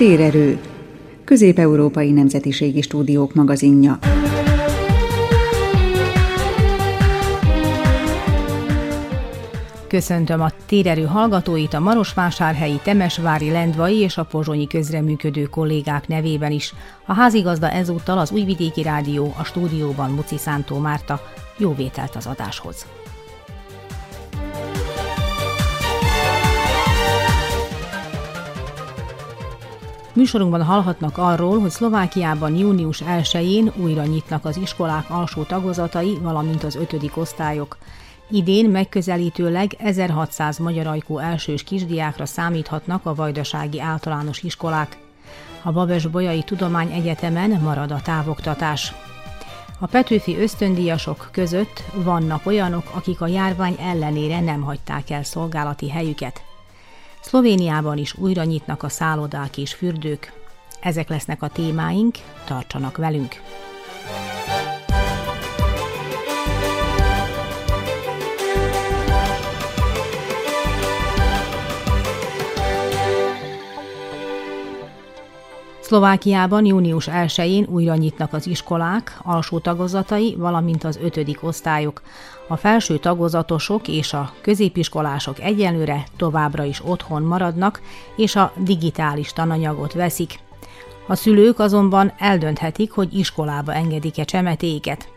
Térerő, Közép-Európai Nemzetiségi Stúdiók magazinja. Köszöntöm a térerő hallgatóit a Marosvásárhelyi, Temesvári, Lendvai és a Pozsonyi közreműködő kollégák nevében is. A házigazda ezúttal az Újvidéki Rádió, a stúdióban Muci Szántó Márta. Jó vételt az adáshoz! Műsorunkban hallhatnak arról, hogy Szlovákiában június 1-én újra nyitnak az iskolák alsó tagozatai, valamint az ötödik osztályok. Idén megközelítőleg 1600 magyar ajkú elsős kisdiákra számíthatnak a vajdasági általános iskolák. A Babes Bolyai Tudományegyetemen marad a távoktatás. A Petőfi ösztöndíjasok között vannak olyanok, akik a járvány ellenére nem hagyták el szolgálati helyüket. Szlovéniában is újra nyitnak a szállodák és fürdők. Ezek lesznek a témáink, tartsanak velünk! Szlovákiában június 1-én újra nyitnak az iskolák, alsó tagozatai, valamint az ötödik osztályok. A felső tagozatosok és a középiskolások egyenlőre továbbra is otthon maradnak, és a digitális tananyagot veszik. A szülők azonban eldönthetik, hogy iskolába engedik-e csemetéket.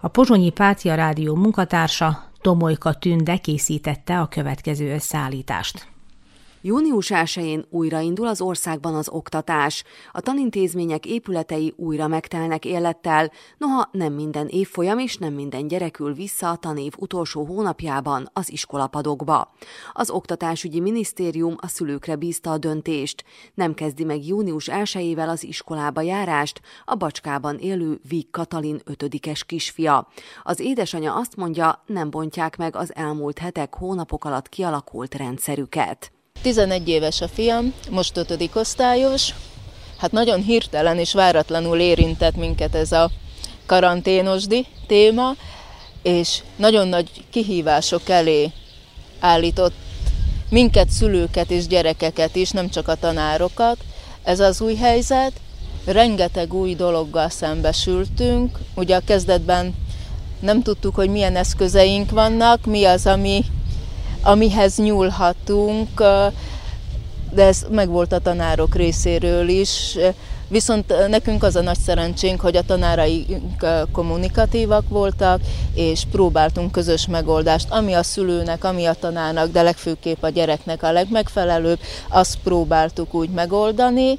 A Pozsonyi Pácia Rádió munkatársa Tomolyka Tünde készítette a következő összeállítást. Június 1-én újraindul az országban az oktatás. A tanintézmények épületei újra megtelnek élettel, noha nem minden évfolyam és nem minden gyerekül vissza a tanév utolsó hónapjában az iskolapadokba. Az Oktatásügyi Minisztérium a szülőkre bízta a döntést. Nem kezdi meg június 1-ével az iskolába járást a Bacskában élő Víg Katalin ötödikes kisfia. Az édesanyja azt mondja, nem bontják meg az elmúlt hetek, hónapok alatt kialakult rendszerüket. 11 éves a fiam, most ötödik osztályos. Hát nagyon hirtelen és váratlanul érintett minket ez a karanténosdi téma, és nagyon nagy kihívások elé állított minket, szülőket és gyerekeket is, nem csak a tanárokat. Ez az új helyzet, rengeteg új dologgal szembesültünk. Ugye a kezdetben nem tudtuk, hogy milyen eszközeink vannak, mi az, ami amihez nyúlhatunk, de ez megvolt a tanárok részéről is. Viszont nekünk az a nagy szerencsénk, hogy a tanáraink kommunikatívak voltak, és próbáltunk közös megoldást, ami a szülőnek, ami a tanárnak, de legfőképp a gyereknek a legmegfelelőbb, azt próbáltuk úgy megoldani.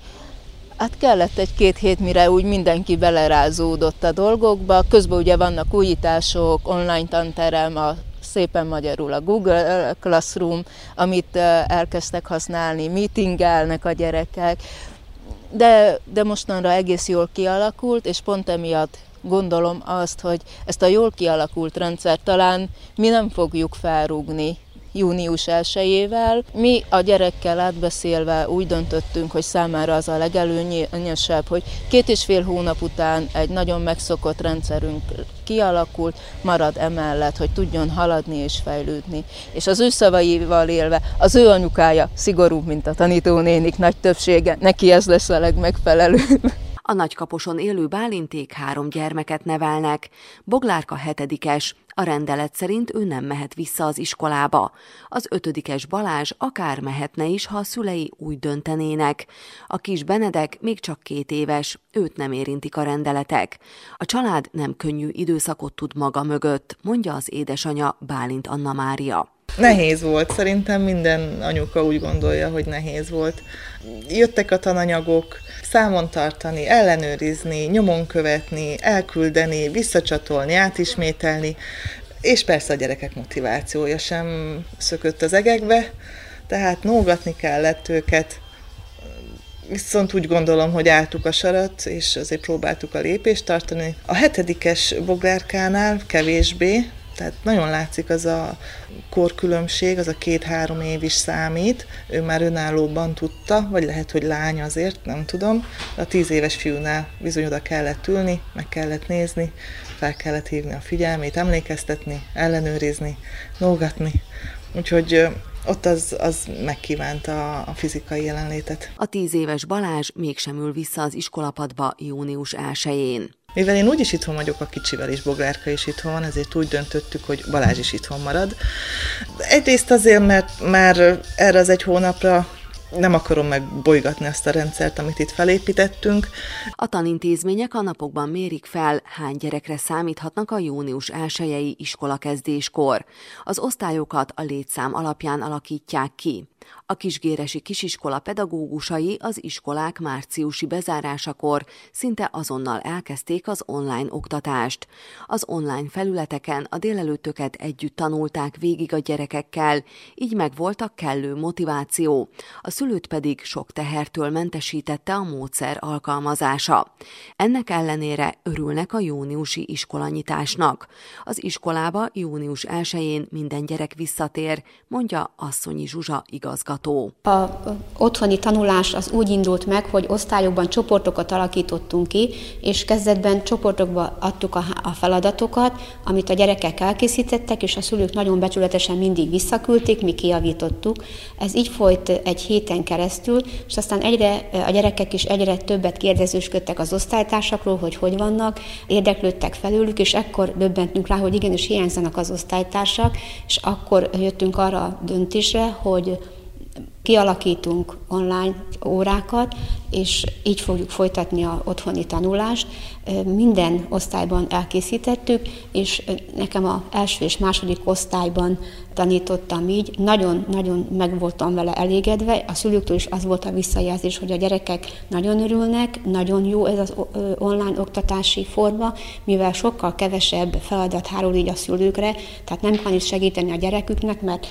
Hát kellett egy-két hét, mire úgy mindenki belerázódott a dolgokba. Közben ugye vannak újítások, online tanterem, a szépen magyarul a Google Classroom, amit elkezdtek használni, meetingelnek a gyerekek, de, de mostanra egész jól kialakult, és pont emiatt gondolom azt, hogy ezt a jól kialakult rendszert talán mi nem fogjuk felrúgni június 1 Mi a gyerekkel átbeszélve úgy döntöttünk, hogy számára az a legelőnyösebb, hogy két és fél hónap után egy nagyon megszokott rendszerünk kialakult, marad emellett, hogy tudjon haladni és fejlődni. És az ő szavaival élve, az ő anyukája szigorú, mint a tanítónénik nagy többsége, neki ez lesz a legmegfelelőbb. A nagykaposon élő Bálinték három gyermeket nevelnek. Boglárka hetedikes, a rendelet szerint ő nem mehet vissza az iskolába. Az ötödikes Balázs akár mehetne is, ha a szülei úgy döntenének. A kis Benedek még csak két éves, őt nem érintik a rendeletek. A család nem könnyű időszakot tud maga mögött, mondja az édesanyja Bálint Anna Mária. Nehéz volt, szerintem minden anyuka úgy gondolja, hogy nehéz volt. Jöttek a tananyagok, számon tartani, ellenőrizni, nyomon követni, elküldeni, visszacsatolni, átismételni, és persze a gyerekek motivációja sem szökött az egekbe, tehát nógatni kellett őket, viszont úgy gondolom, hogy álltuk a sarat, és azért próbáltuk a lépést tartani. A hetedikes boglárkánál kevésbé, tehát nagyon látszik az a korkülönbség, az a két-három év is számít. Ő már önállóban tudta, vagy lehet, hogy lány azért, nem tudom. De a tíz éves fiúnál bizony oda kellett ülni, meg kellett nézni, fel kellett hívni a figyelmét, emlékeztetni, ellenőrizni, nógatni. Úgyhogy ott az, az megkívánta a fizikai jelenlétet. A tíz éves Balázs mégsem ül vissza az iskolapadba június 1-én. Mivel én úgyis itthon vagyok a kicsivel is, Boglárka is itthon van, ezért úgy döntöttük, hogy Balázs is itthon marad. Egyrészt azért, mert már erre az egy hónapra nem akarom megbolygatni ezt a rendszert, amit itt felépítettünk. A tanintézmények a napokban mérik fel, hány gyerekre számíthatnak a június 1 iskolakezdéskor. Az osztályokat a létszám alapján alakítják ki. A kisgéresi kisiskola pedagógusai az iskolák márciusi bezárásakor szinte azonnal elkezdték az online oktatást. Az online felületeken a délelőttöket együtt tanulták végig a gyerekekkel, így megvolt a kellő motiváció. A szülőt pedig sok tehertől mentesítette a módszer alkalmazása. Ennek ellenére örülnek a júniusi iskolanyitásnak. Az iskolába június 1-én minden gyerek visszatér, mondja Asszonyi Zsuzsa igazgató igazgató. A otthoni tanulás az úgy indult meg, hogy osztályokban csoportokat alakítottunk ki, és kezdetben csoportokba adtuk a feladatokat, amit a gyerekek elkészítettek, és a szülők nagyon becsületesen mindig visszaküldték, mi kijavítottuk. Ez így folyt egy héten keresztül, és aztán egyre a gyerekek is egyre többet kérdezősködtek az osztálytársakról, hogy hogy vannak, érdeklődtek felőlük, és ekkor döbbentünk rá, hogy igenis hiányzanak az osztálytársak, és akkor jöttünk arra a döntésre, hogy kialakítunk online órákat, és így fogjuk folytatni a otthoni tanulást. Minden osztályban elkészítettük, és nekem a első és második osztályban tanítottam így, nagyon-nagyon meg voltam vele elégedve. A szülőktől is az volt a visszajelzés, hogy a gyerekek nagyon örülnek, nagyon jó ez az online oktatási forma, mivel sokkal kevesebb feladat hárul így a szülőkre, tehát nem kell is segíteni a gyereküknek, mert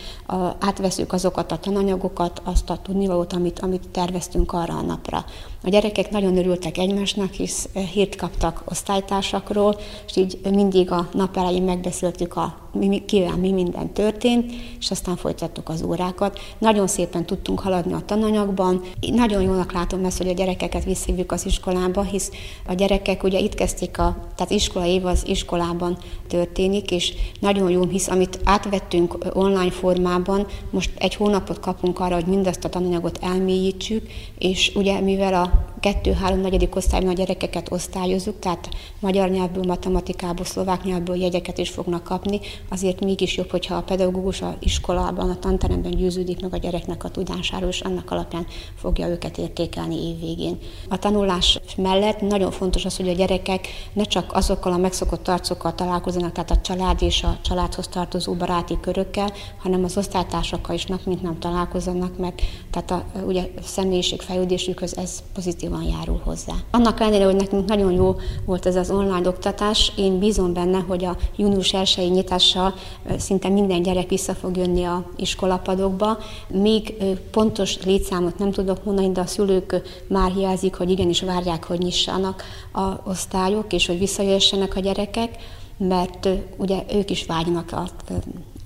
átveszük azokat a tananyagokat, azt a tudnivalót, amit, amit terveztünk arra a napra. A gyerekek nagyon örültek egymásnak, hisz hírt kaptak osztálytársakról, és így mindig a nap elején megbeszéltük, a, kivel mi minden történt, és aztán folytattuk az órákat. Nagyon szépen tudtunk haladni a tananyagban. Nagyon jónak látom ezt, hogy a gyerekeket visszhívjuk az iskolába, hisz a gyerekek ugye itt kezdték, a, tehát iskola év az iskolában történik, és nagyon jó, hisz amit átvettünk online formában, most egy hónapot kapunk arra, hogy mindazt a tananyagot elmélyítsük, és ugye mivel a kettő-három negyedik osztályban a gyerekeket osztályozunk, tehát magyar nyelvből, matematikából, szlovák nyelvből jegyeket is fognak kapni, azért mégis jobb, hogyha a pedagógus a iskolában, a tanteremben győződik meg a gyereknek a tudásáról, és annak alapján fogja őket értékelni évvégén. A tanulás mellett nagyon fontos az, hogy a gyerekek ne csak azokkal a megszokott arcokkal találkozzanak, tehát a család és a családhoz tartozó baráti körökkel, hanem az osztálytársakkal is nap mint nem találkozzanak meg, tehát a, ugye személyiségfejlődésükhöz ez pozitívan járul hozzá. Annak ellenére, hogy nekünk nagyon jó volt ez az online oktatás, én bízom benne, hogy a június 1 nyitással szinte minden gyerek vissza fog jönni a iskolapadokba. Még pontos létszámot nem tudok mondani, de a szülők már jelzik, hogy igenis várják, hogy nyissanak a osztályok, és hogy visszajössenek a gyerekek, mert ugye ők is vágynak a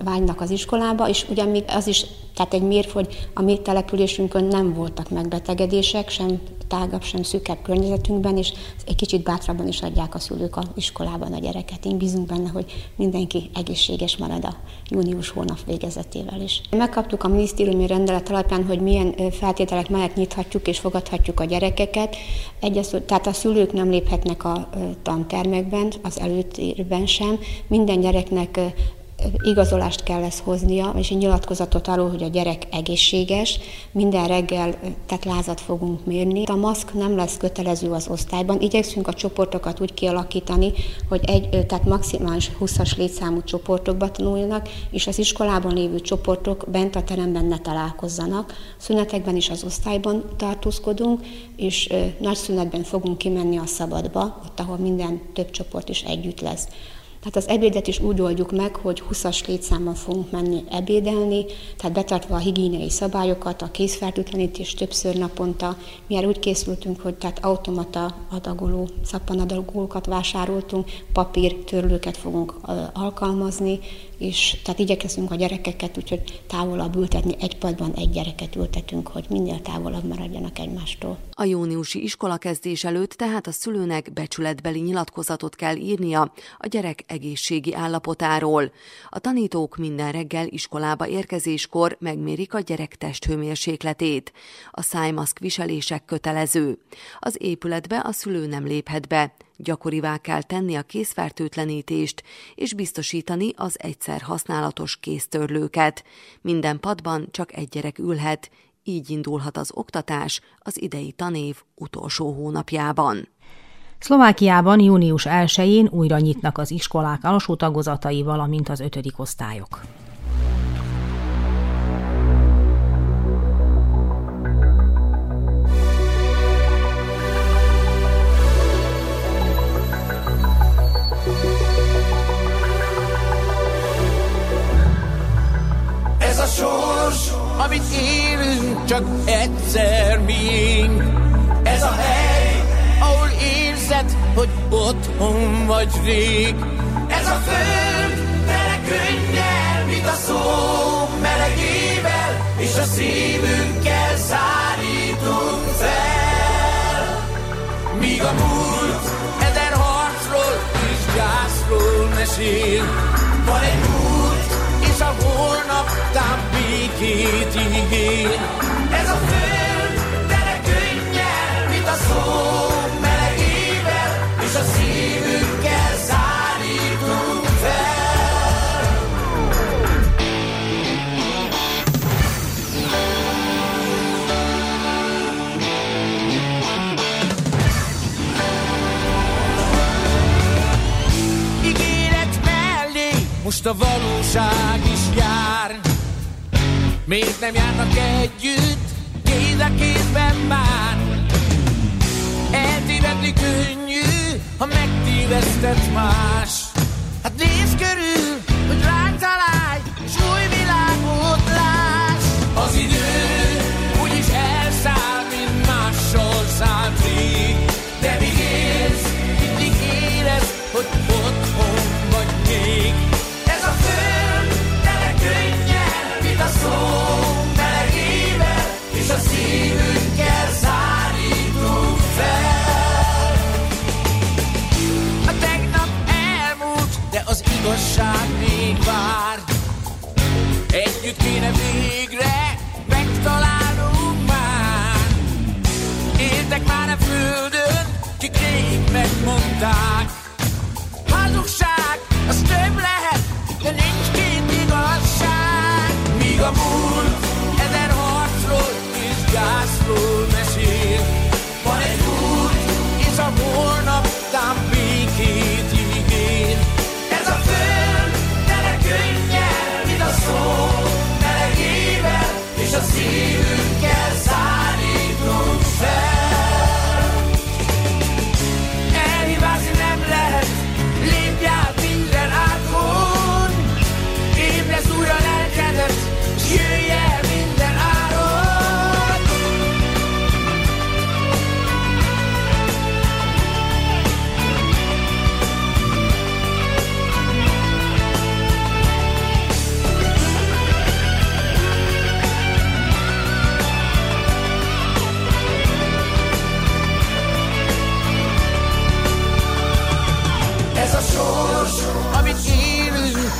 vágynak az iskolába, és ugye még az is, tehát egy mérv, hogy a mi településünkön nem voltak megbetegedések, sem tágabb, sem szűkebb környezetünkben, és egy kicsit bátrabban is adják a szülők a iskolában a gyereket. Én bízunk benne, hogy mindenki egészséges marad a június hónap végezetével is. Megkaptuk a minisztériumi rendelet alapján, hogy milyen feltételek mellett nyithatjuk és fogadhatjuk a gyerekeket. Egyes, tehát a szülők nem léphetnek a tantermekben, az előtérben sem. Minden gyereknek igazolást kell lesz hoznia, és egy nyilatkozatot arról, hogy a gyerek egészséges, minden reggel tehát lázat fogunk mérni. A maszk nem lesz kötelező az osztályban, igyekszünk a csoportokat úgy kialakítani, hogy egy, tehát maximális 20-as létszámú csoportokba tanuljanak, és az iskolában lévő csoportok bent a teremben ne találkozzanak. Szünetekben is az osztályban tartózkodunk, és nagy szünetben fogunk kimenni a szabadba, ott, ahol minden több csoport is együtt lesz. Tehát az ebédet is úgy oldjuk meg, hogy 20-as létszámban fogunk menni ebédelni, tehát betartva a higiéniai szabályokat, a készfertőtlenítés többször naponta. Mi erre úgy készültünk, hogy tehát automata adagoló, szappanadagolókat vásároltunk, papír törlőket fogunk alkalmazni, és tehát igyekezünk a gyerekeket úgyhogy távolabb ültetni, egy padban egy gyereket ültetünk, hogy minél távolabb maradjanak egymástól. A júniusi iskolakezdés előtt tehát a szülőnek becsületbeli nyilatkozatot kell írnia a gyerek egészségi állapotáról. A tanítók minden reggel iskolába érkezéskor megmérik a gyerek testhőmérsékletét. A szájmaszk viselések kötelező. Az épületbe a szülő nem léphet be. Gyakorivá kell tenni a készfertőtlenítést, és biztosítani az egyszer használatos kéztörlőket. Minden padban csak egy gyerek ülhet, így indulhat az oktatás az idei tanév utolsó hónapjában. Szlovákiában június 1-én újra nyitnak az iskolák alsó tagozatai, valamint az ötödik osztályok. Sors, amit élünk, csak egyszer miénk. Ez a hely, ahol érzed, hogy otthon vagy rég. Ez a föld, tele könnyel, mint a szó melegével, és a szívünkkel szállítunk fel. Míg a múlt ezer harcról és gyászról mesél, van egy múlt, és a holnap tám békét ígér. Ez a föld tele könnyel, mint a szó melegével, és a szívünkkel szállítunk fel. Ígéret mellé most a valóság. Miért nem járnak együtt, kéz a kézben már? Eltévedni könnyű, ha megtévesztett más. Hát nézz körül, hogy ránk igazság még vár. Együtt kéne végre megtalálnunk már. Éltek már a földön, kik rég megmondták.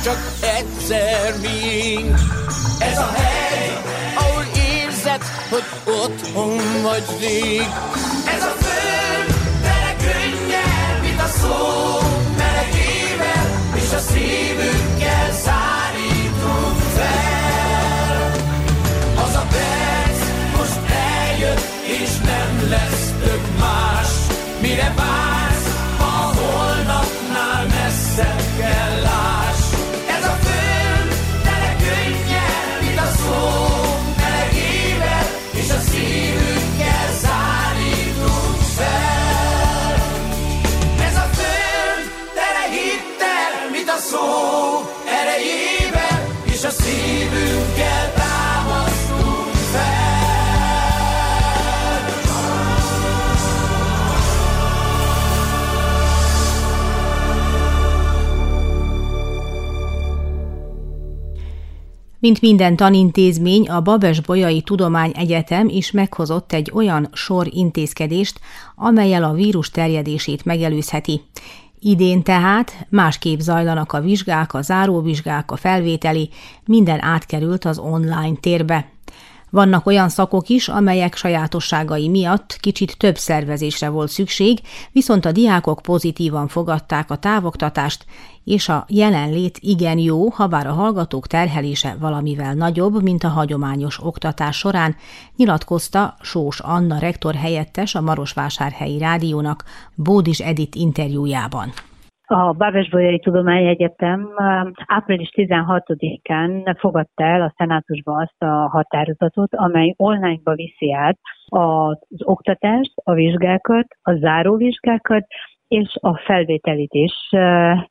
Csak egyszer miénk. Ez a hely, ahol érzed, hogy otthon vagy rég. Ez a föld, tele könnyel, mint a szó melegével, és a szívünkkel szállítunk fel. Az a perc most eljött, és nem lesz több más. Mire vársz, Mint minden tanintézmény, a Babes-Bolyai Tudományegyetem is meghozott egy olyan sor intézkedést, amelyel a vírus terjedését megelőzheti. Idén tehát másképp zajlanak a vizsgák, a záróvizsgák, a felvételi, minden átkerült az online térbe. Vannak olyan szakok is, amelyek sajátosságai miatt kicsit több szervezésre volt szükség, viszont a diákok pozitívan fogadták a távoktatást, és a jelenlét igen jó, ha bár a hallgatók terhelése valamivel nagyobb, mint a hagyományos oktatás során, nyilatkozta Sós Anna rektor helyettes a Marosvásárhelyi Rádiónak Bódis Edit interjújában. A Bábes-Bolyai Tudományegyetem um, április 16-án fogadta el a szenátusba azt a határozatot, amely online-ba viszi át az oktatást, a vizsgákat, a záróvizsgákat, és a felvételit is.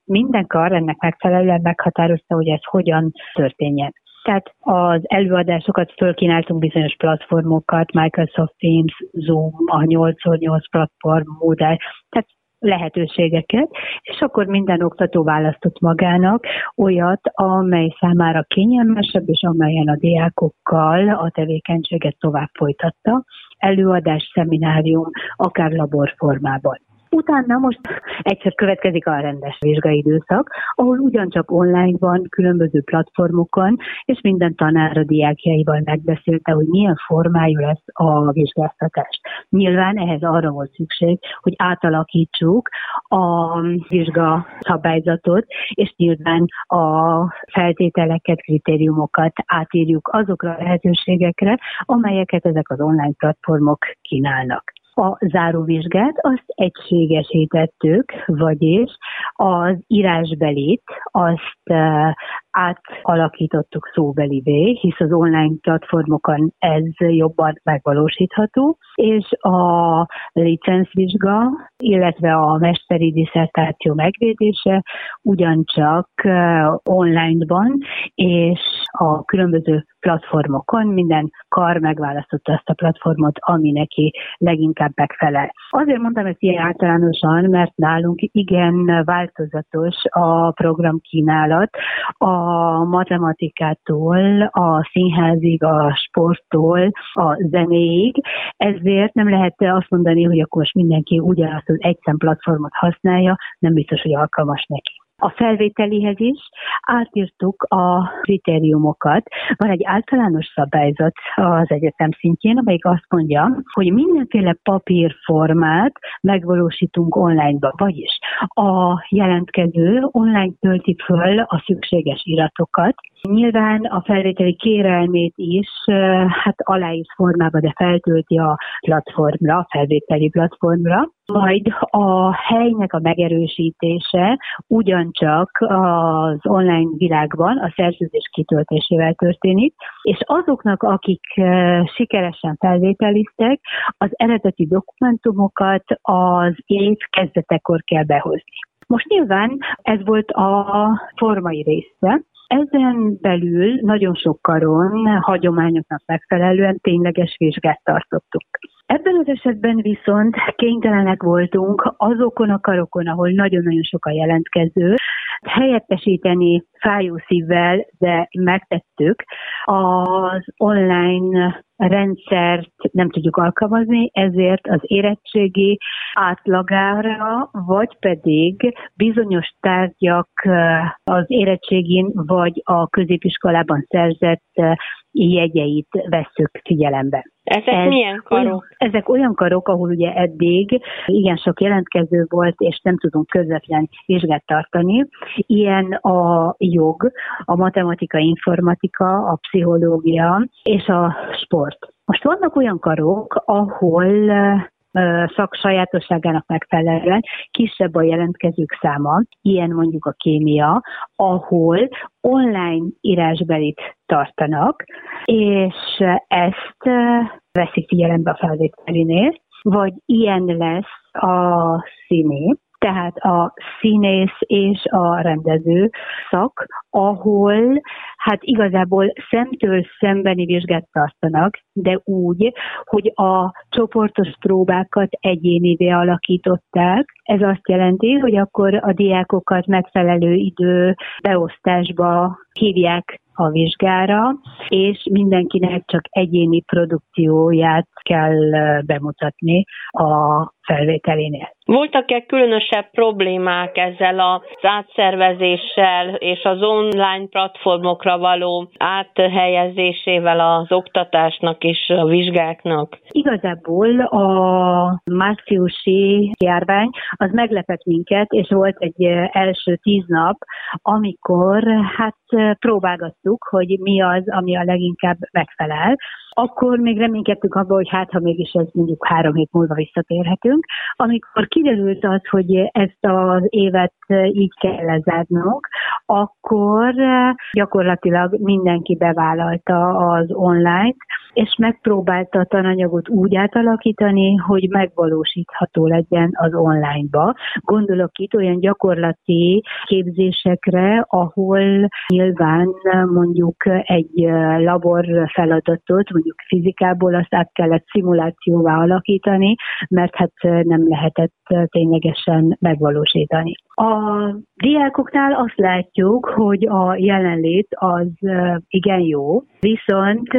Minden kar ennek megfelelően meghatározta, hogy ez hogyan történjen. Tehát az előadásokat fölkínáltunk bizonyos platformokat, Microsoft Teams, Zoom, a 8x8 platform, Moodle, tehát lehetőségeket, és akkor minden oktató választott magának olyat, amely számára kényelmesebb, és amelyen a diákokkal a tevékenységet tovább folytatta, előadás, szeminárium, akár laborformában. Utána most egyszer következik a rendes vizsgai időszak, ahol ugyancsak online van, különböző platformokon, és minden tanár a diákjaival megbeszélte, hogy milyen formájú lesz a vizsgáztatás. Nyilván ehhez arra volt szükség, hogy átalakítsuk a vizsga szabályzatot, és nyilván a feltételeket, kritériumokat átírjuk azokra a lehetőségekre, amelyeket ezek az online platformok kínálnak a záróvizsgát azt egységesítettük, vagyis az írásbelit azt átalakítottuk szóbelivé, hisz az online platformokon ez jobban megvalósítható, és a licencvizsga, illetve a mesteri diszertáció megvédése ugyancsak online-ban, és a különböző platformokon minden kar megválasztotta azt a platformot, ami neki leginkább megfelel. Azért mondtam ezt ilyen általánosan, mert nálunk igen változatos a programkínálat, a matematikától, a színházig, a sporttól, a zenéig, ezért nem lehet azt mondani, hogy akkor most mindenki ugyanazt az egyszem platformot használja, nem biztos, hogy alkalmas neki. A felvételihez is átírtuk a kritériumokat. Van egy általános szabályzat az egyetem szintjén, amelyik azt mondja, hogy mindenféle papírformát megvalósítunk online-ba. Vagyis a jelentkező online tölti föl a szükséges iratokat. Nyilván a felvételi kérelmét is hát aláírt formába, de feltölti a platformra, a felvételi platformra majd a helynek a megerősítése ugyancsak az online világban a szerződés kitöltésével történik, és azoknak, akik sikeresen felvételiztek, az eredeti dokumentumokat az év kezdetekor kell behozni. Most nyilván ez volt a formai része, ezen belül nagyon sok karon hagyományoknak megfelelően tényleges vizsgát tartottunk. Ebben az esetben viszont kénytelenek voltunk azokon a karokon, ahol nagyon-nagyon sok a jelentkező, helyettesíteni fájó szívvel, de megtettük az online rendszert nem tudjuk alkalmazni, ezért az érettségi átlagára, vagy pedig bizonyos tárgyak az érettségin, vagy a középiskolában szerzett jegyeit veszük figyelembe. Ezek Ez milyen karok? Olyan, ezek olyan karok, ahol ugye eddig igen sok jelentkező volt, és nem tudunk közvetlen vizsgát tartani. Ilyen a jog, a matematika, informatika, a pszichológia és a sport. Most vannak olyan karok, ahol szak sajátosságának megfelelően kisebb a jelentkezők száma, ilyen mondjuk a kémia, ahol online írásbelit tartanak, és ezt veszik figyelembe a felvételinél, vagy ilyen lesz a színé, tehát a színész és a rendező szak, ahol hát igazából szemtől szembeni vizsgát tartanak, de úgy, hogy a csoportos próbákat egyénivé alakították. Ez azt jelenti, hogy akkor a diákokat megfelelő idő beosztásba hívják a vizsgára, és mindenkinek csak egyéni produkcióját kell bemutatni a felvételénél. Voltak-e különösebb problémák ezzel az átszervezéssel és az online platformokra való áthelyezésével az oktatásnak és a vizsgáknak? Igazából a márciusi járvány az meglepett minket, és volt egy első tíz nap, amikor hát próbálgattuk, hogy mi az, ami a leginkább megfelel. Akkor még reménykedtünk abban, hogy hát, ha mégis ez mondjuk három hét múlva visszatérhetünk. Amikor kiderült az, hogy ezt az évet így kell lezárnunk, akkor gyakorlatilag mindenki bevállalta az online és megpróbálta a tananyagot úgy átalakítani, hogy megvalósítható legyen az online-ba. Gondolok itt olyan gyakorlati képzésekre, ahol nyilván mondjuk egy labor feladatot, mondjuk fizikából azt át kellett szimulációvá alakítani, mert hát nem lehetett ténylegesen megvalósítani. A diákoknál azt látjuk, hogy a jelenlét az igen jó, viszont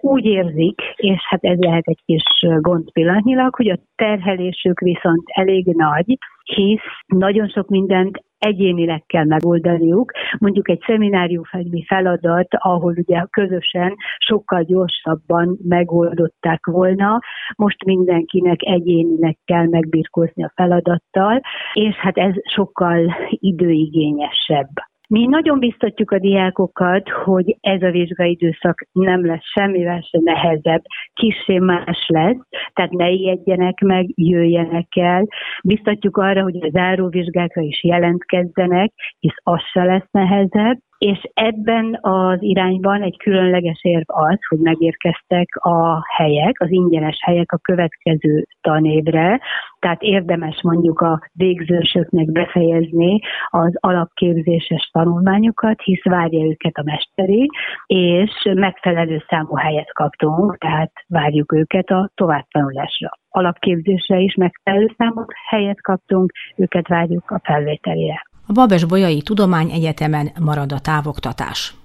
úgy érzik, és hát ez lehet egy kis gond pillanatnyilag, hogy a terhelésük viszont elég nagy, hisz nagyon sok mindent egyénileg kell megoldaniuk. Mondjuk egy szemináriumfejlmi feladat, ahol ugye közösen sokkal gyorsabban megoldották volna, most mindenkinek egyénileg kell megbirkózni a feladattal, és hát ez sokkal időigényesebb. Mi nagyon biztatjuk a diákokat, hogy ez a vizsgaidőszak nem lesz semmivel se nehezebb, kissé más lesz, tehát ne ijedjenek meg, jöjjenek el. Biztatjuk arra, hogy a záróvizsgákra is jelentkezzenek, hisz az se lesz nehezebb, és ebben az irányban egy különleges érv az, hogy megérkeztek a helyek, az ingyenes helyek a következő tanévre, tehát érdemes mondjuk a végzősöknek befejezni az alapképzéses tanulmányokat, hisz várja őket a mesteri, és megfelelő számú helyet kaptunk, tehát várjuk őket a továbbtanulásra. Alapképzésre is megfelelő számú helyet kaptunk, őket várjuk a felvételére. A Babes Bolyai Tudományegyetemen marad a távoktatás.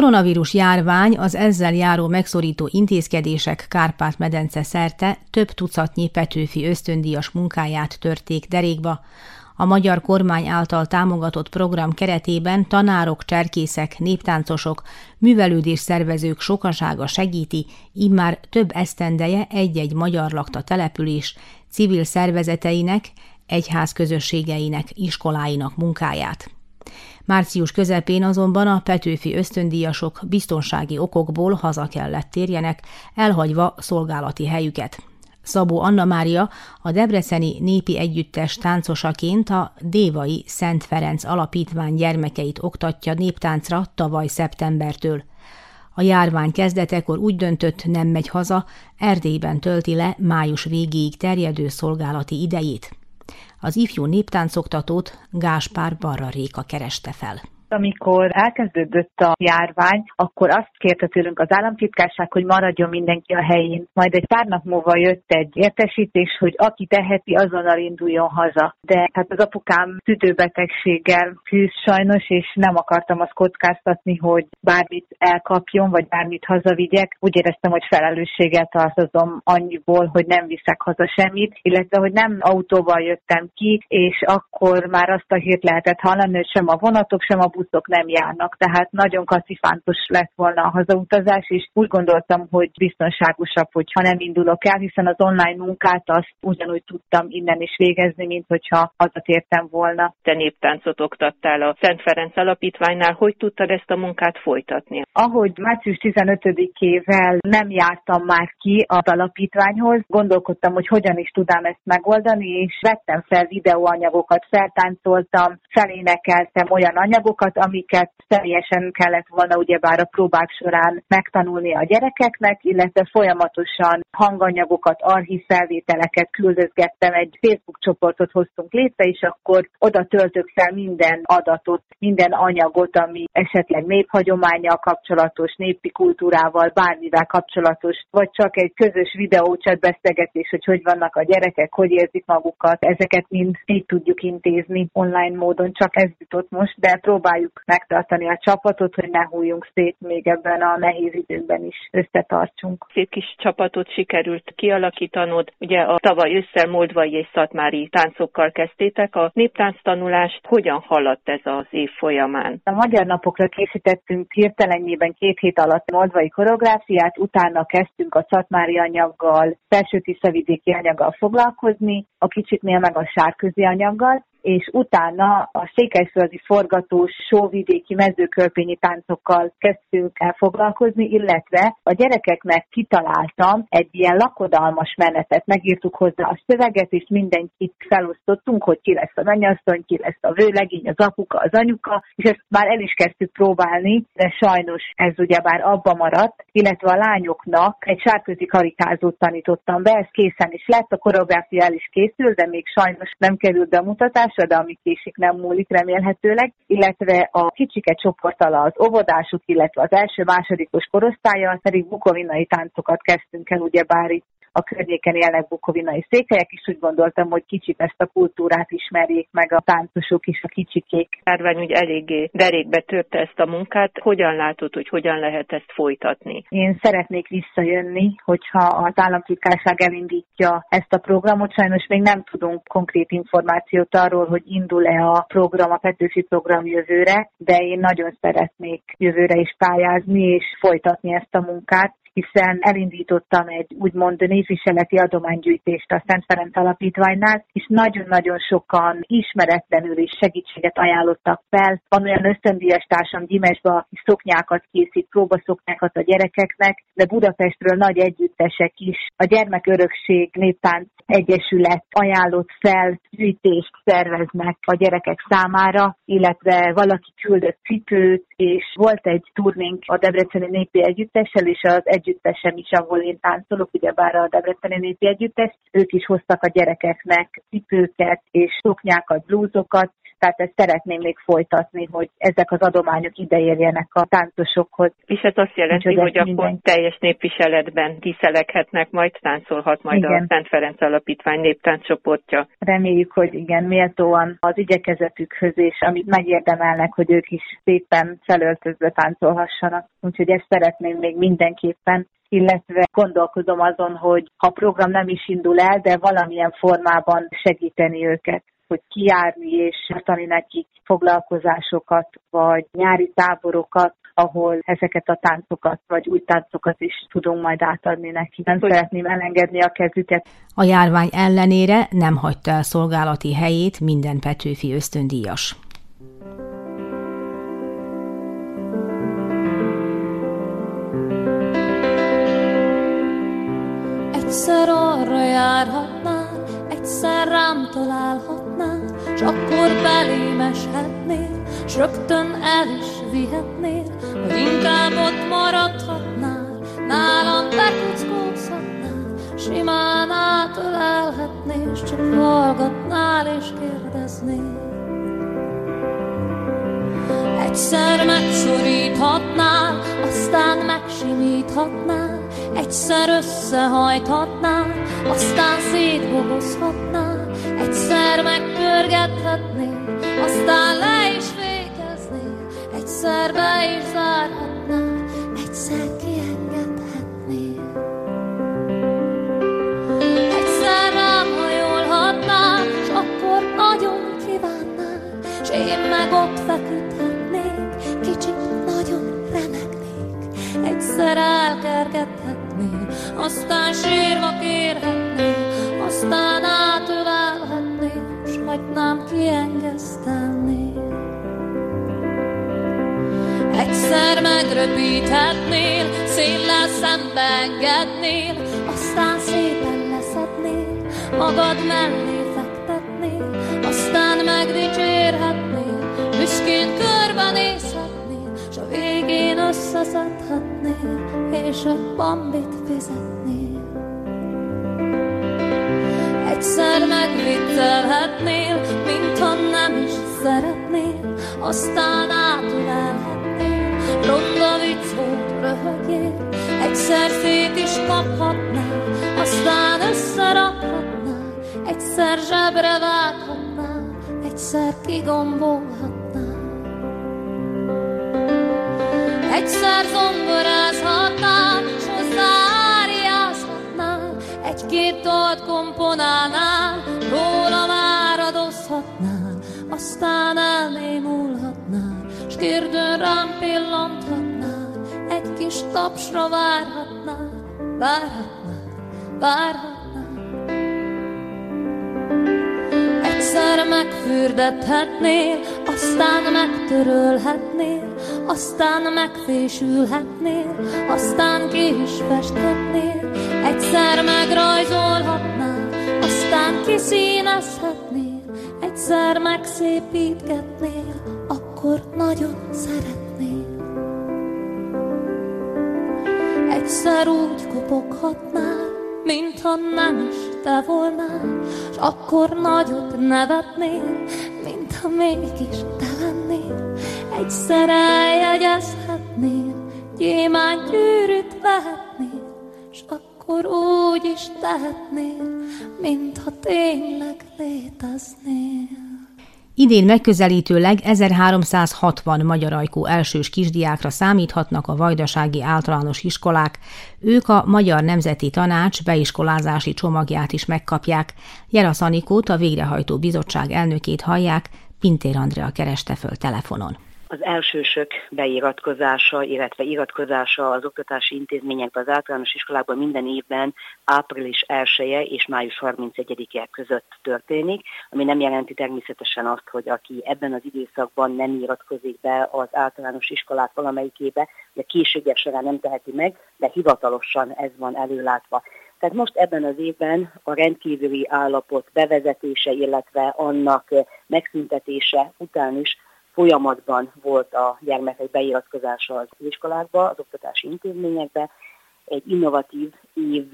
Koronavírus járvány, az ezzel járó megszorító intézkedések Kárpát-medence szerte több tucatnyi Petőfi ösztöndíjas munkáját törték derékba. A magyar kormány által támogatott program keretében tanárok, cserkészek, néptáncosok, művelődés szervezők sokasága segíti, immár több esztendeje egy-egy magyar lakta település civil szervezeteinek, egyház közösségeinek, iskoláinak munkáját. Március közepén azonban a Petőfi ösztöndíjasok biztonsági okokból haza kellett térjenek, elhagyva szolgálati helyüket. Szabó Anna Mária a Debreceni Népi Együttes táncosaként a Dévai Szent Ferenc Alapítvány gyermekeit oktatja néptáncra tavaly szeptembertől. A járvány kezdetekor úgy döntött, nem megy haza, Erdélyben tölti le május végéig terjedő szolgálati idejét. Az ifjú néptáncoktatót Gáspár Barra Réka kereste fel. Amikor elkezdődött a járvány, akkor azt kérte tőlünk az államtitkárság, hogy maradjon mindenki a helyén. Majd egy pár nap múlva jött egy értesítés, hogy aki teheti, azonnal induljon haza. De hát az apukám tüdőbetegséggel küzd sajnos, és nem akartam azt kockáztatni, hogy bármit elkapjon, vagy bármit hazavigyek. Úgy éreztem, hogy felelősséget tartozom annyiból, hogy nem viszek haza semmit, illetve hogy nem autóval jöttem ki, és akkor már azt a hírt lehetett hallani, hogy sem a vonatok, sem a buszok nem járnak, tehát nagyon kacifántos lett volna a hazautazás, és úgy gondoltam, hogy biztonságosabb, hogyha nem indulok el, hiszen az online munkát azt ugyanúgy tudtam innen is végezni, mint hogyha hazatértem volna. Te néptáncot oktattál a Szent Ferenc Alapítványnál, hogy tudtad ezt a munkát folytatni? Ahogy március 15-ével nem jártam már ki az alapítványhoz, gondolkodtam, hogy hogyan is tudám ezt megoldani, és vettem fel videóanyagokat, feltáncoltam, felénekeltem olyan anyagokat, amiket személyesen kellett volna ugyebár a próbák során megtanulni a gyerekeknek, illetve folyamatosan hanganyagokat, archív felvételeket küldözgettem, egy Facebook csoportot hoztunk létre, és akkor oda töltök fel minden adatot, minden anyagot, ami esetleg néphagyományjal kapcsolatos, népi kultúrával, bármivel kapcsolatos, vagy csak egy közös videócsat beszélgetés, hogy hogy vannak a gyerekek, hogy érzik magukat. Ezeket mind így tudjuk intézni online módon, csak ez jutott most, de próbáljuk megtartani a csapatot, hogy ne hújjunk szét még ebben a nehéz időkben is összetartsunk. Szép kis csapatot sikerült kialakítanod. Ugye a tavaly ősszel Moldvai és Szatmári táncokkal kezdtétek. A néptánctanulást hogyan haladt ez az év folyamán? A Magyar Napokra készítettünk hirtelenjében két hét alatt moldvai koreográfiát, utána kezdtünk a Szatmári anyaggal, felső tiszavidéki anyaggal foglalkozni, a kicsiknél meg a sárközi anyaggal, és utána a székelyföldi forgatós sóvidéki mezőkölpényi táncokkal kezdtünk el foglalkozni, illetve a gyerekeknek kitaláltam egy ilyen lakodalmas menetet, megírtuk hozzá a szöveget, és mindenkit felosztottunk, hogy ki lesz a mennyasszony, ki lesz a vőlegény, az apuka, az anyuka, és ezt már el is kezdtük próbálni, de sajnos ez ugyebár abba maradt, illetve a lányoknak egy sárközi karikázót tanítottam be, ez készen is lett, a koreográfia el is készül, de még sajnos nem került bemutatás tanulásra, de ami késik nem múlik remélhetőleg, illetve a kicsike csoporttal az óvodások, illetve az első-másodikos korosztálya pedig bukovinai táncokat kezdtünk el, ugyebár itt a környéken élnek bukovinai székelyek, és úgy gondoltam, hogy kicsit ezt a kultúrát ismerjék meg a táncosok is, a kicsikék. Árvány úgy eléggé derékbe törte ezt a munkát. Hogyan látod, hogy hogyan lehet ezt folytatni? Én szeretnék visszajönni, hogyha az államtitkárság elindítja ezt a programot. Sajnos még nem tudunk konkrét információt arról, hogy indul-e a program, a Petőfi program jövőre, de én nagyon szeretnék jövőre is pályázni és folytatni ezt a munkát hiszen elindítottam egy úgymond névviseleti adománygyűjtést a Szent Ferenc Alapítványnál, és nagyon-nagyon sokan ismeretlenül is segítséget ajánlottak fel. Van olyan ösztöndíjas társam Gyimesbe, aki szoknyákat készít, próbaszoknyákat a gyerekeknek, de Budapestről nagy együttesek is. A Gyermekörökség Néptánc Egyesület ajánlott fel, gyűjtést szerveznek a gyerekek számára, illetve valaki küldött cipőt, és volt egy turnénk a Debreceni Népi Együttessel, és az együttesem is, ahol én táncolok, ugyebár a Debreceni Népi Együttes, ők is hoztak a gyerekeknek cipőket és szoknyákat, blúzokat, tehát ezt szeretném még folytatni, hogy ezek az adományok ideérjenek a táncosokhoz. És ez azt jelenti, Úgyhogy hogy akkor minden... teljes népviseletben kiszelekhetnek, majd, táncolhat majd igen. a Szent Ferenc Alapítvány néptánccsoportja. Reméljük, hogy igen, méltóan az igyekezetükhöz, és amit megérdemelnek, hogy ők is szépen felöltözve táncolhassanak. Úgyhogy ezt szeretném még mindenképpen illetve gondolkozom azon, hogy ha a program nem is indul el, de valamilyen formában segíteni őket hogy kijárni és tartani nekik foglalkozásokat, vagy nyári táborokat, ahol ezeket a táncokat, vagy új táncokat is tudunk majd átadni nekik. Nem hogy... szeretném elengedni a kezüket. A járvány ellenére nem hagyta el szolgálati helyét minden Petőfi ösztöndíjas. Egyszer arra járhatnál, egyszer rám találhatnál, s akkor belém eshetnél, s rögtön el is vihetnél, vagy inkább ott maradhatnál, nálam bekuckózhatnál, simán átölelhetnél, s csak hallgatnál és kérdeznél. Egyszer megszoríthatnál, aztán megsimíthatnál, Egyszer összehajthatnál, aztán szétbogozhatnál, egyszer megpörgethetnél, aztán le is fékeznél, egyszer be is zárhatnál, egyszer kiengedhetnél. Egyszer rám hajolhatnál, s akkor nagyon kívánnál, s én meg ott feküdhetnék, elkergethetnék, aztán sírva kérhetné, aztán átölelhetné, s hagynám kiengesztelni. Egyszer megröpíthetnél, széllel szembe engednél, aztán szépen leszednél, magad mellé fektetnél, aztán megdicsérhetnél, büszkén körbenézhetnél, s a végén összeszedhetnél, és a bambit fizetnél. Egyszer megviccelhetnél, mintha nem is szeretnél, aztán átölelhetnél, ronda vicc volt, röhögjél, egyszer szét is kaphatnál, aztán összerakhatnál, egyszer zsebre vághatnál, egyszer kigombolhatnál. Egyszer zongorázhatnál, s hozzááriázhatnál, egy-két dalt komponálnál, róla már adozhatnál, aztán elnémulhatnál, s kérdőn rám pillanthatnál, egy kis tapsra várhatnál, várhatnál, várhatnál. Megfürdethetnél, aztán megtörölhetnél, aztán megfésülhetnél, aztán ki is festhetnél, egyszer megrajzolhatnál, aztán kiszínezhetnél, egyszer megszépítgetnél, akkor nagyon szeretnél. Egyszer úgy kopoghatnál, mintha nem is te volnál, s akkor nagyot nevetnél, mint ha mégis te lennél. Egyszer eljegyezhetnél, gyémánt gyűrűt vehetnél, s akkor úgy is tehetnél, mintha tényleg léteznél. Idén megközelítőleg 1360 magyar ajkú elsős kisdiákra számíthatnak a vajdasági általános iskolák, ők a Magyar Nemzeti Tanács beiskolázási csomagját is megkapják. Jera Szanikót, a végrehajtó bizottság elnökét hallják, Pintér Andrea kereste föl telefonon az elsősök beiratkozása, illetve iratkozása az oktatási intézményekben, az általános iskolákban minden évben április 1 és május 31-e között történik, ami nem jelenti természetesen azt, hogy aki ebben az időszakban nem iratkozik be az általános iskolák valamelyikébe, de később során nem teheti meg, de hivatalosan ez van előlátva. Tehát most ebben az évben a rendkívüli állapot bevezetése, illetve annak megszüntetése után is folyamatban volt a gyermekek beiratkozása az iskolákba, az oktatási intézményekbe. Egy innovatív év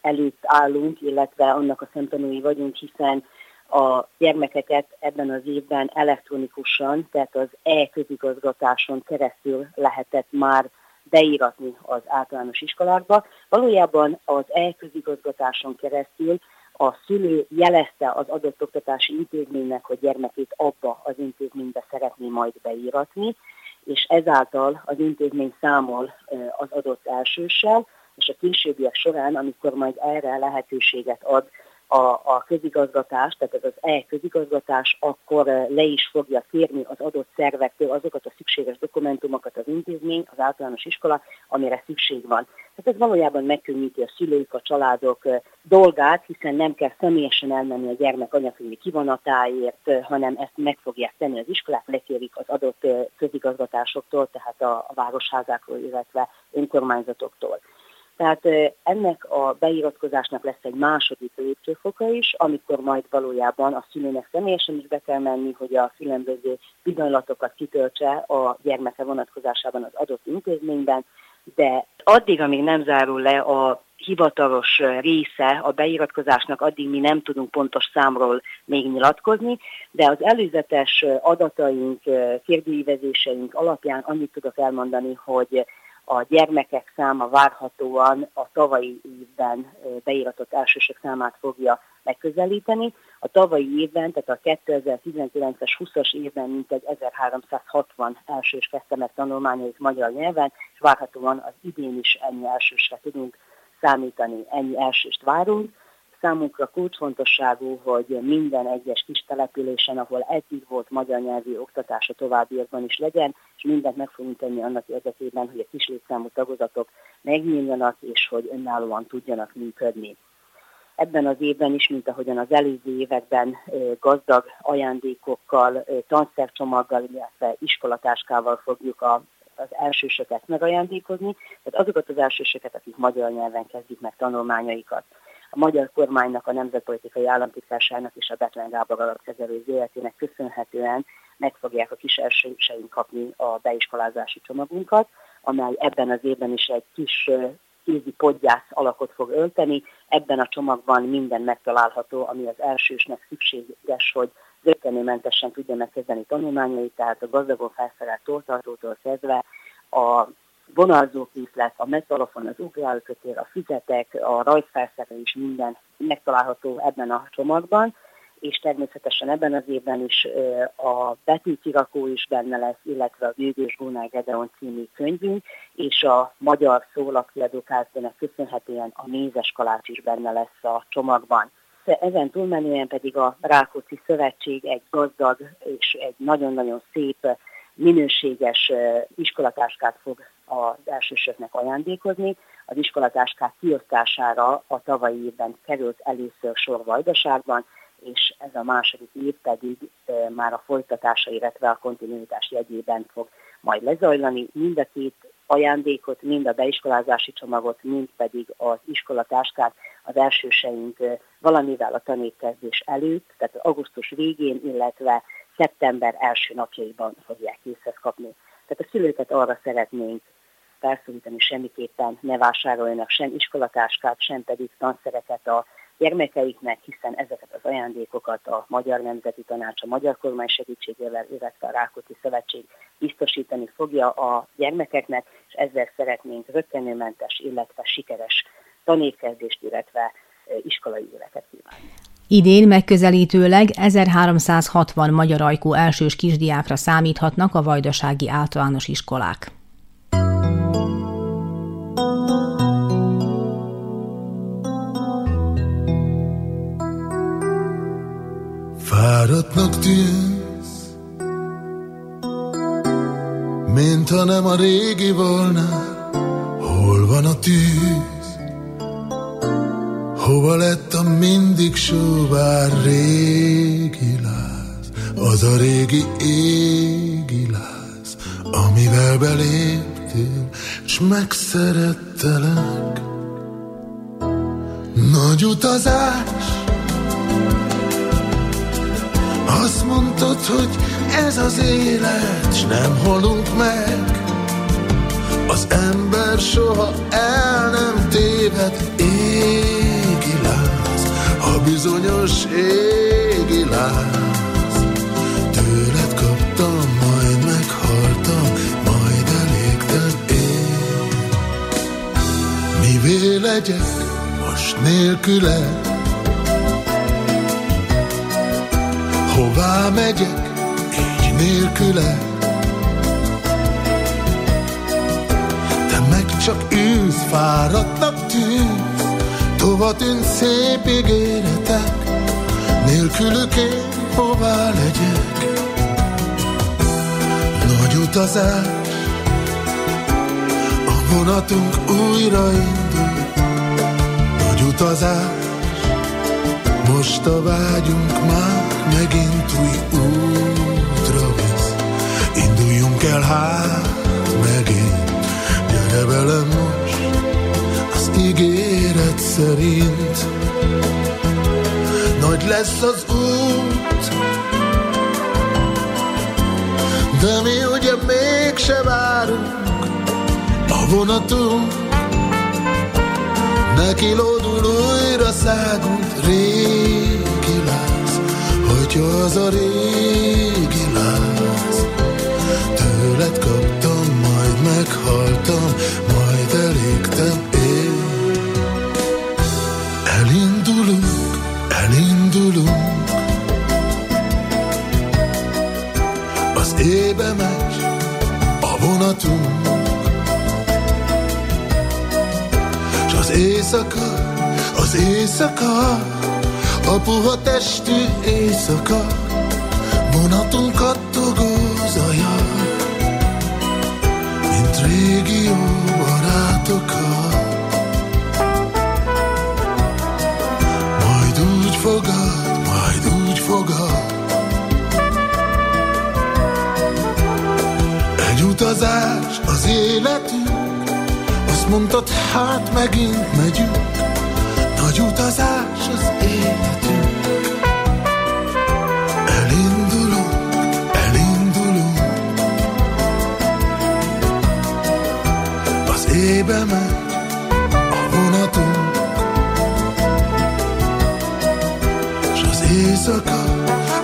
előtt állunk, illetve annak a szemtanúi vagyunk, hiszen a gyermekeket ebben az évben elektronikusan, tehát az e-közigazgatáson keresztül lehetett már beíratni az általános iskolákba. Valójában az e-közigazgatáson keresztül a szülő jelezte az adott oktatási intézménynek, hogy gyermekét abba az intézménybe szeretné majd beíratni, és ezáltal az intézmény számol az adott elsőssel, és a későbbiek során, amikor majd erre lehetőséget ad a, a közigazgatás, tehát ez az e-közigazgatás, akkor eh, le is fogja kérni az adott szervektől azokat a szükséges dokumentumokat az intézmény, az általános iskola, amire szükség van. Tehát ez valójában megkönnyíti a szülők, a családok eh, dolgát, hiszen nem kell személyesen elmenni a gyermek anyakönyvi kivonatáért, eh, hanem ezt meg fogják tenni az iskolák, lekérik az adott közigazgatásoktól, tehát a, a városházákról, illetve önkormányzatoktól. Tehát ennek a beiratkozásnak lesz egy második lépcsőfoka is, amikor majd valójában a szülőnek személyesen is be kell menni, hogy a különböző bizonylatokat kitöltse a gyermeke vonatkozásában az adott intézményben, de addig, amíg nem zárul le a hivatalos része a beiratkozásnak, addig mi nem tudunk pontos számról még nyilatkozni, de az előzetes adataink, kérdőívezéseink alapján annyit tudok elmondani, hogy a gyermekek száma várhatóan a tavalyi évben beíratott elsősök számát fogja megközelíteni. A tavalyi évben, tehát a 2019-es 20-as évben mintegy 1360 elsős kezdte meg tanulmányait magyar nyelven, és várhatóan az idén is ennyi elsősre tudunk számítani, ennyi elsőst várunk. Számunkra kulcsfontosságú, hogy minden egyes kis településen, ahol eddig volt magyar nyelvű oktatás a továbbiakban is legyen, és mindent meg fogunk tenni annak érdekében, hogy a kis létszámú tagozatok megnyíljanak, és hogy önállóan tudjanak működni. Ebben az évben is, mint ahogyan az előző években gazdag ajándékokkal, tanszercsomaggal, illetve iskolatáskával fogjuk a az elsősöket megajándékozni, tehát azokat az elsősöket, akik magyar nyelven kezdik meg tanulmányaikat a magyar kormánynak, a Nemzetpolitikai Államtitkárságnak és a Betlen Gábor alapkezelő ZRT-nek köszönhetően meg fogják a kis elsőseink kapni a beiskolázási csomagunkat, amely ebben az évben is egy kis kézi podgyász alakot fog ölteni. Ebben a csomagban minden megtalálható, ami az elsősnek szükséges, hogy zöggenőmentesen tudja megkezdeni tanulmányait, tehát a gazdagon felszerelt tortartótól kezdve a vonalzókészlet, a metalofon, az ugrálkötér, a füzetek, a rajzfelszerelés is minden megtalálható ebben a csomagban, és természetesen ebben az évben is a betűkirakó is benne lesz, illetve a Bőgős Gunnar Gedeon című könyvünk, és a Magyar Szólapkiadó Kft-nek köszönhetően a Mézes Kalács is benne lesz a csomagban. Ezen túlmenően pedig a Rákóczi Szövetség egy gazdag és egy nagyon-nagyon szép minőséges iskolatáskát fog az elsősöknek ajándékozni. Az iskolatáskák kiosztására a tavalyi évben került először sor Vajdaságban, és ez a második év pedig már a folytatása, illetve a kontinuitás jegyében fog majd lezajlani. Mind a két ajándékot, mind a beiskolázási csomagot, mind pedig az iskolatáskát az elsőseink valamivel a tanévkezdés előtt, tehát augusztus végén, illetve szeptember első napjaiban fogják készhez kapni. Tehát a szülőket arra szeretnénk felszólítani semmiképpen ne vásároljanak sem iskolatáskát, sem pedig tanszereket a gyermekeiknek, hiszen ezeket az ajándékokat a Magyar Nemzeti Tanács, a Magyar Kormány segítségével, illetve a Rákóczi Szövetség biztosítani fogja a gyermekeknek, és ezzel szeretnénk rökkenőmentes, illetve sikeres tanévkezdést, illetve iskolai életet kívánni. Idén megközelítőleg 1360 magyar ajkú elsős kisdiákra számíthatnak a vajdasági általános iskolák. Fáradtnak tűnsz, mint ha nem a régi volna, hol van a tűz? Hova lett a mindig sóvár régi láz, az a régi égi láz, amivel beléptél, s megszerettelek. Nagy utazás, azt mondtad, hogy ez az élet, s nem halunk meg. Az ember soha el nem téved, égi láz, a bizonyos égi láz. Kaptam, majd meghaltam, majd elégtem én. Mivé legyek most nélküled, Hová megyek, így nélküle? Te meg csak űz, fáradtnak tűz, Tova tűnt szép ígéretek, Nélkülük én hová legyek? Nagy utazás, a vonatunk újra indul, Nagy utazás, most a vágyunk már megint új útra visz. Induljunk el hát megint, gyere velem most, az ígéret szerint. Nagy lesz az út, de mi ugye mégse várunk a vonatunk. Neki lódul újra szágult láz, hogyha az a régi láz. Tőled kaptam, majd meghaltam, majd elégtem én. Elindulunk, elindulunk, az ébe megy a vonatunk. S az éjszaka, az éjszaka, a puha testű éjszaka, vonatunk kattogó zaja, mint régi jó barátokat. Majd úgy fogad, majd úgy fogad, egy utazás az életünk, azt mondtad, hát megint megyünk, nagy utazás az életünk. Elindulunk, elindulunk, az ébe megy a vonatunk, s az éjszaka,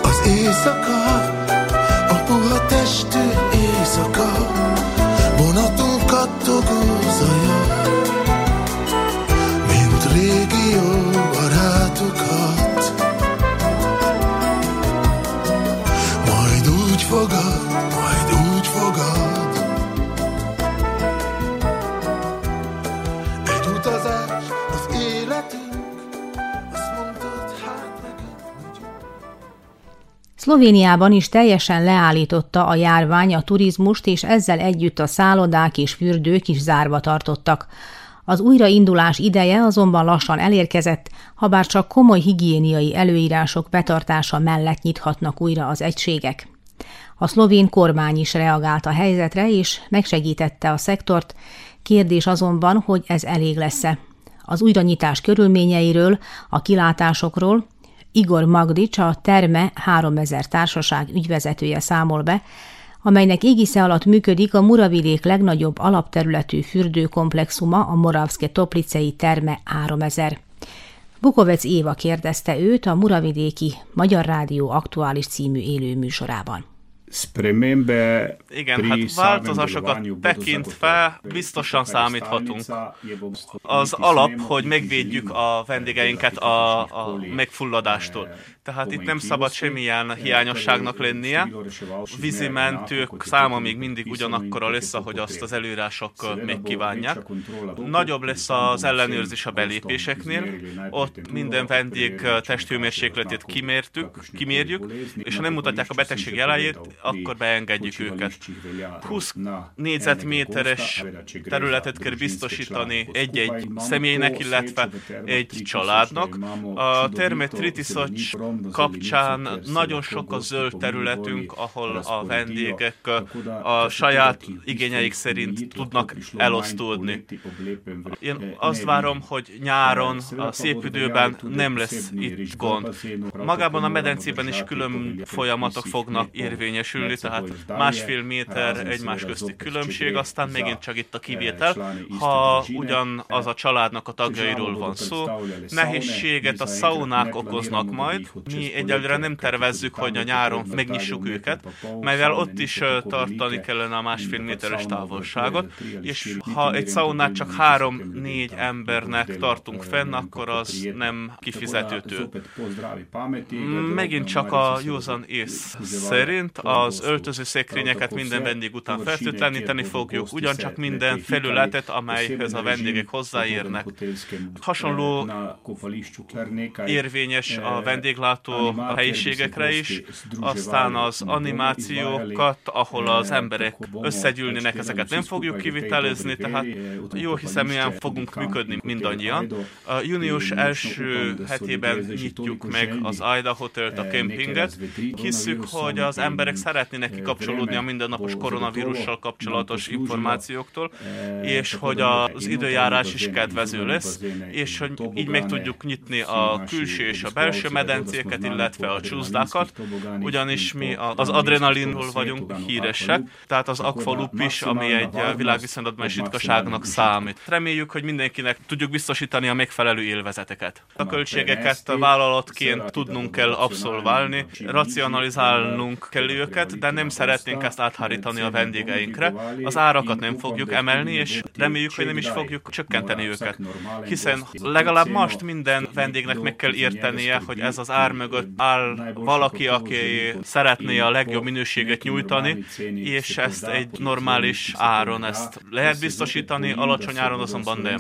az éjszaka, Szlovéniában is teljesen leállította a járvány a turizmust, és ezzel együtt a szállodák és fürdők is zárva tartottak. Az újraindulás ideje azonban lassan elérkezett, ha bár csak komoly higiéniai előírások betartása mellett nyithatnak újra az egységek. A szlovén kormány is reagált a helyzetre, és megsegítette a szektort, kérdés azonban, hogy ez elég lesz-e. Az újranyitás körülményeiről, a kilátásokról Igor Magdics, a Terme 3000 társaság ügyvezetője számol be, amelynek égisze alatt működik a Muravidék legnagyobb alapterületű fürdőkomplexuma, a Moravszke Toplicei Terme 3000. Bukovec Éva kérdezte őt a Muravidéki Magyar Rádió aktuális című élő műsorában. Spremembe Igen, hát változásokat tekintve biztosan számíthatunk. Az alap, hogy megvédjük a vendégeinket a, a megfulladástól. Tehát itt nem szabad semmilyen hiányosságnak lennie. Vízimentők száma még mindig ugyanakkora lesz, ahogy azt az előírások megkívánják. Nagyobb lesz az ellenőrzés a belépéseknél. Ott minden vendég testhőmérsékletét kimértük, kimérjük, és ha nem mutatják a betegség jeleit, akkor beengedjük őket. 20 négyzetméteres területet kell biztosítani egy-egy személynek, illetve egy családnak. A termetritiszot kapcsán nagyon sok a zöld területünk, ahol a vendégek a saját igényeik szerint tudnak elosztódni. Én azt várom, hogy nyáron, a szép időben nem lesz itt gond. Magában a medencében is külön folyamatok fognak érvényesülni, tehát másfél méter egymás közti különbség, aztán megint csak itt a kivétel, ha ugyanaz a családnak a tagjairól van szó. Nehézséget a szaunák okoznak majd, mi egyelőre nem tervezzük, hogy a nyáron megnyissuk őket, mivel ott is tartani kellene a másfél méteres távolságot, és ha egy szaunát csak három-négy embernek tartunk fenn, akkor az nem kifizetőtő. Megint csak a józan ész szerint az öltöző szekrényeket minden vendég után fertőtleníteni fogjuk, ugyancsak minden felületet, amelyhez a vendégek hozzáérnek. Hasonló érvényes a vendéglátó helyiségekre is, aztán az animációkat, ahol az emberek összegyűlnének, ezeket nem fogjuk kivitelezni, tehát jó hiszem, milyen fogunk működni mindannyian. A június első hetében nyitjuk meg az Aida Hotelt, a kempinget. Hisszük, hogy az emberek szeretnének kikapcsolódni a mindennapos koronavírussal kapcsolatos információktól, és hogy az időjárás is kedvező lesz, és hogy így meg tudjuk nyitni a külső és a belső medencéket, illetve a csúszdákat, ugyanis mi az adrenalinról vagyunk híresek, tehát az akvalup is, ami egy világviszonylatban ritkaságnak számít. Reméljük, hogy mindenkinek tudjuk biztosítani a megfelelő élvezeteket. A költségeket vállalatként tudnunk kell abszolválni, racionalizálnunk kell őket, de nem szeretnénk ezt áthárítani a vendégeinkre. Az árakat nem fogjuk emelni, és reméljük, hogy nem is fogjuk csökkenteni őket. Hiszen legalább most minden vendégnek meg kell értenie, hogy ez az ár mögött áll valaki, aki szeretné a legjobb minőséget nyújtani, és ezt egy normális áron ezt lehet biztosítani, alacsony áron azonban nem.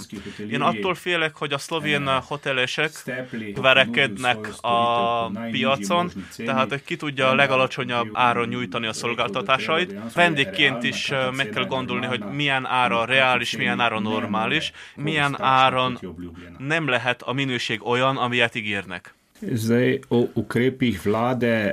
Én attól félek, hogy a szlovén hotelesek verekednek a piacon, tehát ki tudja a legalacsonyabb áron nyújtani a szolgáltatásait. Vendégként is meg kell gondolni, hogy milyen ára reális, milyen ára normális, milyen áron nem lehet a minőség olyan, amilyet ígérnek.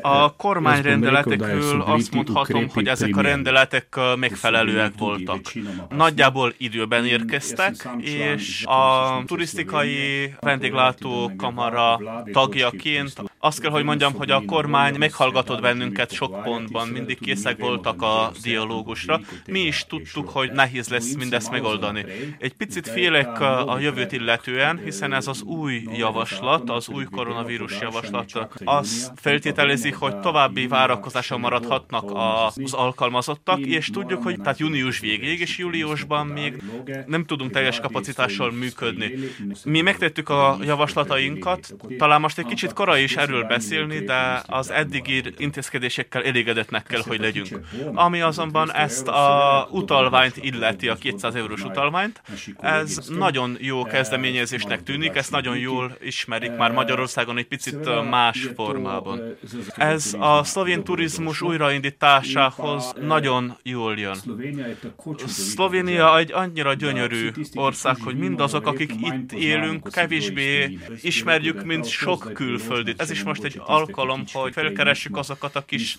A kormányrendeletekről azt mondhatom, hogy ezek a rendeletek megfelelőek voltak. Nagyjából időben érkeztek, és a turisztikai vendéglátó kamara tagjaként azt kell, hogy mondjam, hogy a kormány meghallgatott bennünket sok pontban, mindig készek voltak a dialógusra. Mi is tudtuk, hogy nehéz lesz mindezt megoldani. Egy picit félek a jövőt illetően, hiszen ez az új javaslat, az új koronavírus javaslat az feltételezi, hogy további várakozáson maradhatnak az alkalmazottak, és tudjuk, hogy tehát június végéig és júliusban még nem tudunk teljes kapacitással működni. Mi megtettük a javaslatainkat, talán most egy kicsit korai is erről beszélni, de az eddigi intézkedésekkel elégedetnek kell, hogy legyünk. Ami azonban ezt a utalványt illeti, a 200 eurós utalványt, ez nagyon jó kezdeményezésnek tűnik, ezt nagyon jól ismerik már Magyarországon egy picit más formában. Ez a szlovén turizmus újraindításához nagyon jól jön. Szlovénia egy annyira gyönyörű ország, hogy mindazok, akik itt élünk, kevésbé ismerjük, mint sok külföldit. Ez is most egy alkalom, hogy felkeressük azokat a kis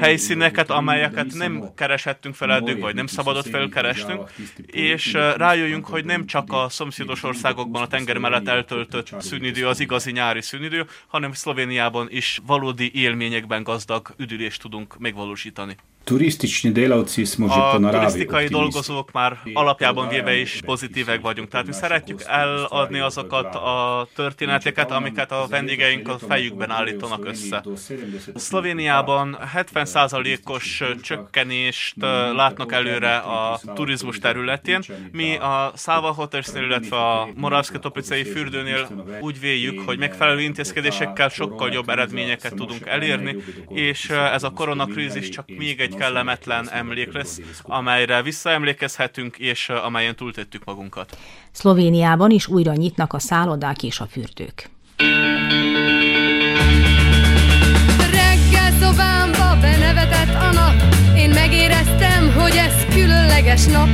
helyszíneket, amelyeket nem kereshettünk fel eddig, vagy nem szabadott felkeresnünk, és rájöjjünk, hogy nem csak a szomszédos országokban a tenger mellett eltöltött szünidő az igazi nyári szünidő, hanem Szlovéniában is valódi élményekben gazdag üdülést tudunk megvalósítani. Turisztikai delavci smo a turisztikai dolgozók már alapjában véve is pozitívek vagyunk. Tehát mi szeretjük eladni azokat a történeteket, amiket a vendégeink a fejükben állítanak össze. Szlovéniában 70%-os csökkenést látnak előre a turizmus területén. Mi a Száva Hotelsnél, illetve a Moravszki Topicei fürdőnél úgy véljük, hogy megfelelő intézkedésekkel sokkal jobb eredményeket tudunk elérni, és ez a koronakrízis csak még egy kellemetlen emlék lesz, amelyre visszaemlékezhetünk, és amelyen túltettük magunkat. Szlovéniában is újra nyitnak a szállodák és a fürdők. Reggel szobámba benevetett a nap, én megéreztem, hogy ez különleges nap.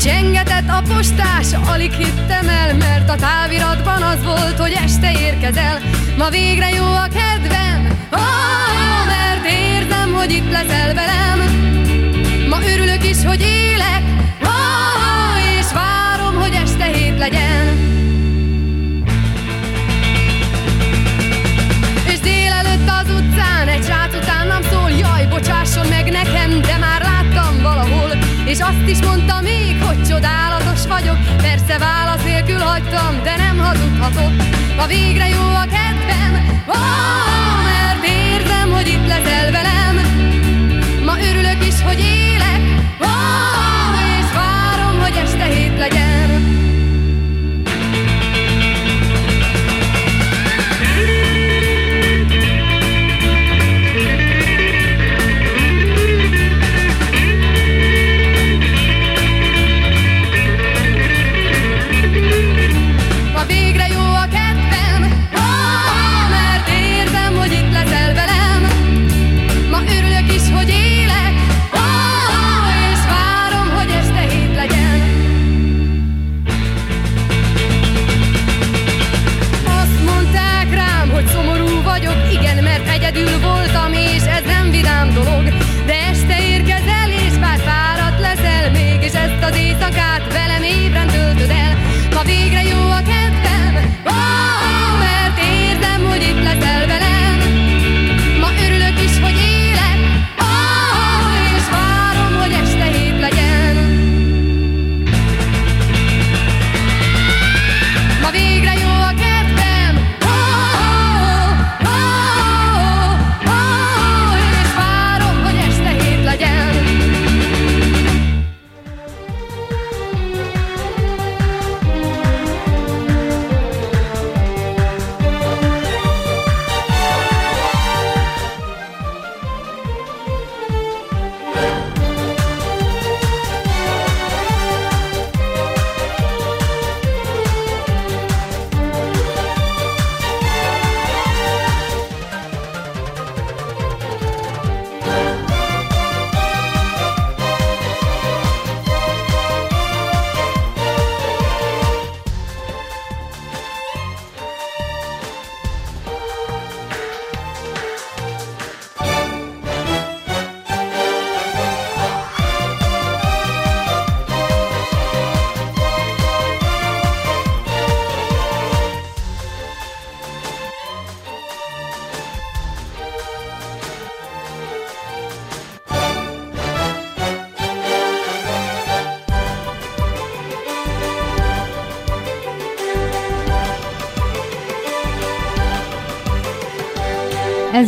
Csengetett a postás, alig hittem el, mert a táviratban az volt, hogy este érkezel. Ma végre jó a kedvem, oh, mert érzem, hogy itt leszel velem. Ma örülök is, hogy élek, oh, és várom, hogy este hét legyen. És délelőtt az utcán egy srác utánam szól, jaj, bocsásson meg nekem, de már láttam valahol. És azt is mondta még, hogy csodálatos vagyok, persze válasz nélkül hagytam, de nem hazudhatok. Ma végre jó a kedvem, oh, mert érzem, hogy itt leszel velem. Hogy élek, oh,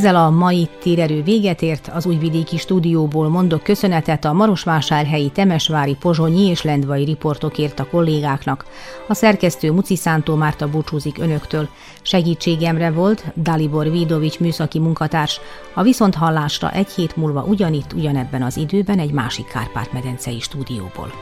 Ezzel a mai térerő véget ért, az újvidéki stúdióból mondok köszönetet a Marosvásárhelyi, Temesvári, Pozsonyi és Lendvai riportokért a kollégáknak. A szerkesztő Muci Szántó Márta búcsúzik önöktől. Segítségemre volt Dalibor Vidovics műszaki munkatárs. A viszonthallásra egy hét múlva ugyanitt, ugyanebben az időben egy másik Kárpát-medencei stúdióból.